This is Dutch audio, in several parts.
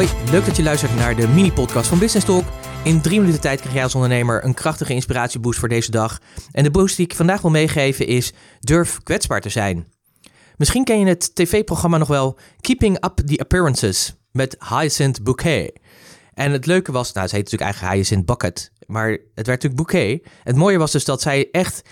Hoi, leuk dat je luistert naar de mini-podcast van Business Talk. In drie minuten tijd krijg jij als ondernemer een krachtige inspiratieboost voor deze dag. En de boost die ik vandaag wil meegeven is: durf kwetsbaar te zijn. Misschien ken je het tv-programma nog wel Keeping Up the Appearances met Hyacinth Bouquet. En het leuke was, nou, ze heet natuurlijk eigenlijk Hyacinth Bucket, maar het werd natuurlijk Bouquet. Het mooie was dus dat zij echt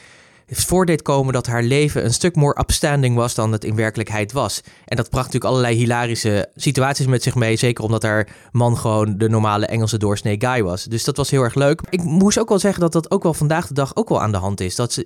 voor deed komen dat haar leven een stuk more upstanding was dan het in werkelijkheid was. En dat bracht natuurlijk allerlei hilarische situaties met zich mee. Zeker omdat haar man gewoon de normale Engelse doorsnee guy was. Dus dat was heel erg leuk. Ik moest ook wel zeggen dat dat ook wel vandaag de dag ook wel aan de hand is. Dat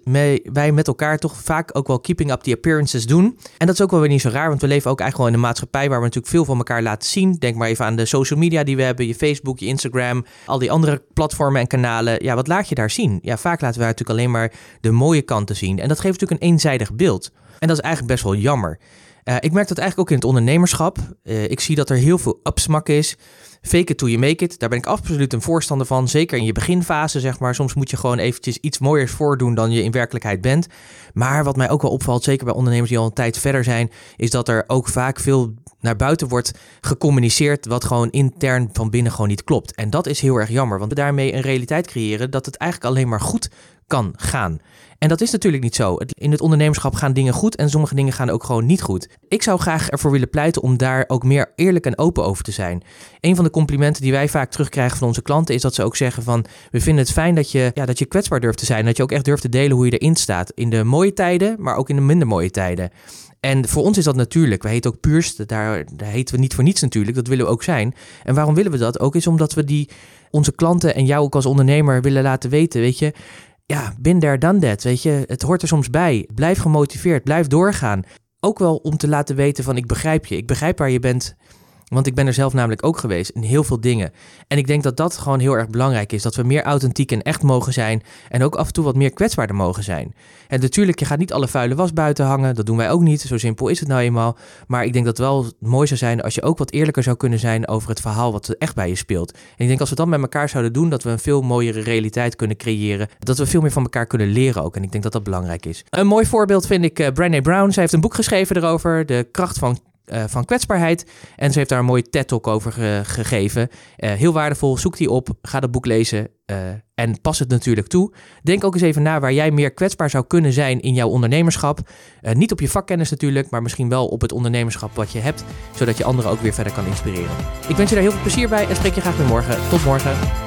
wij met elkaar toch vaak ook wel keeping up the appearances doen. En dat is ook wel weer niet zo raar, want we leven ook eigenlijk wel in een maatschappij waar we natuurlijk veel van elkaar laten zien. Denk maar even aan de social media die we hebben, je Facebook, je Instagram, al die andere platformen en kanalen. Ja, wat laat je daar zien? Ja, vaak laten we natuurlijk alleen maar de mooie kanten zien. En dat geeft natuurlijk een eenzijdig beeld. En dat is eigenlijk best wel jammer. Uh, ik merk dat eigenlijk ook in het ondernemerschap. Uh, ik zie dat er heel veel upsmak is. Fake it till you make it. Daar ben ik absoluut een voorstander van. Zeker in je beginfase, zeg maar. Soms moet je gewoon eventjes iets mooiers voordoen dan je in werkelijkheid bent. Maar wat mij ook wel opvalt, zeker bij ondernemers die al een tijd verder zijn, is dat er ook vaak veel naar buiten wordt gecommuniceerd wat gewoon intern van binnen gewoon niet klopt. En dat is heel erg jammer, want we daarmee een realiteit creëren dat het eigenlijk alleen maar goed kan gaan. En dat is natuurlijk niet zo. In het ondernemerschap gaan dingen goed en sommige dingen gaan ook gewoon niet goed. Ik zou graag ervoor willen pleiten om daar ook meer eerlijk en open over te zijn. Een van de complimenten die wij vaak terugkrijgen van onze klanten is dat ze ook zeggen van we vinden het fijn dat je, ja, dat je kwetsbaar durft te zijn. Dat je ook echt durft te delen hoe je erin staat. In de mooie tijden, maar ook in de minder mooie tijden. En voor ons is dat natuurlijk. We heten ook puurst. Daar, daar heten we niet voor niets natuurlijk. Dat willen we ook zijn. En waarom willen we dat? Ook is omdat we die onze klanten en jou ook als ondernemer willen laten weten. Weet je, ja, bin there, done that. Weet je, het hoort er soms bij. Blijf gemotiveerd, blijf doorgaan. Ook wel om te laten weten van ik begrijp je. Ik begrijp waar je bent. Want ik ben er zelf namelijk ook geweest in heel veel dingen. En ik denk dat dat gewoon heel erg belangrijk is. Dat we meer authentiek en echt mogen zijn. En ook af en toe wat meer kwetsbaarder mogen zijn. En natuurlijk, je gaat niet alle vuile was buiten hangen. Dat doen wij ook niet. Zo simpel is het nou eenmaal. Maar ik denk dat het wel mooi zou zijn als je ook wat eerlijker zou kunnen zijn over het verhaal wat echt bij je speelt. En ik denk als we dat met elkaar zouden doen, dat we een veel mooiere realiteit kunnen creëren. Dat we veel meer van elkaar kunnen leren ook. En ik denk dat dat belangrijk is. Een mooi voorbeeld vind ik uh, Brené Brown. Zij heeft een boek geschreven erover. De kracht van uh, van kwetsbaarheid. En ze heeft daar een mooie TED-talk over gegeven. Uh, heel waardevol, zoek die op, ga dat boek lezen uh, en pas het natuurlijk toe. Denk ook eens even na waar jij meer kwetsbaar zou kunnen zijn in jouw ondernemerschap. niet op je vakkennis natuurlijk, maar misschien wel op het ondernemerschap wat je hebt, zodat je anderen ook weer verder kan inspireren. Ik wens je daar heel veel plezier bij en spreek je graag weer morgen. Tot morgen.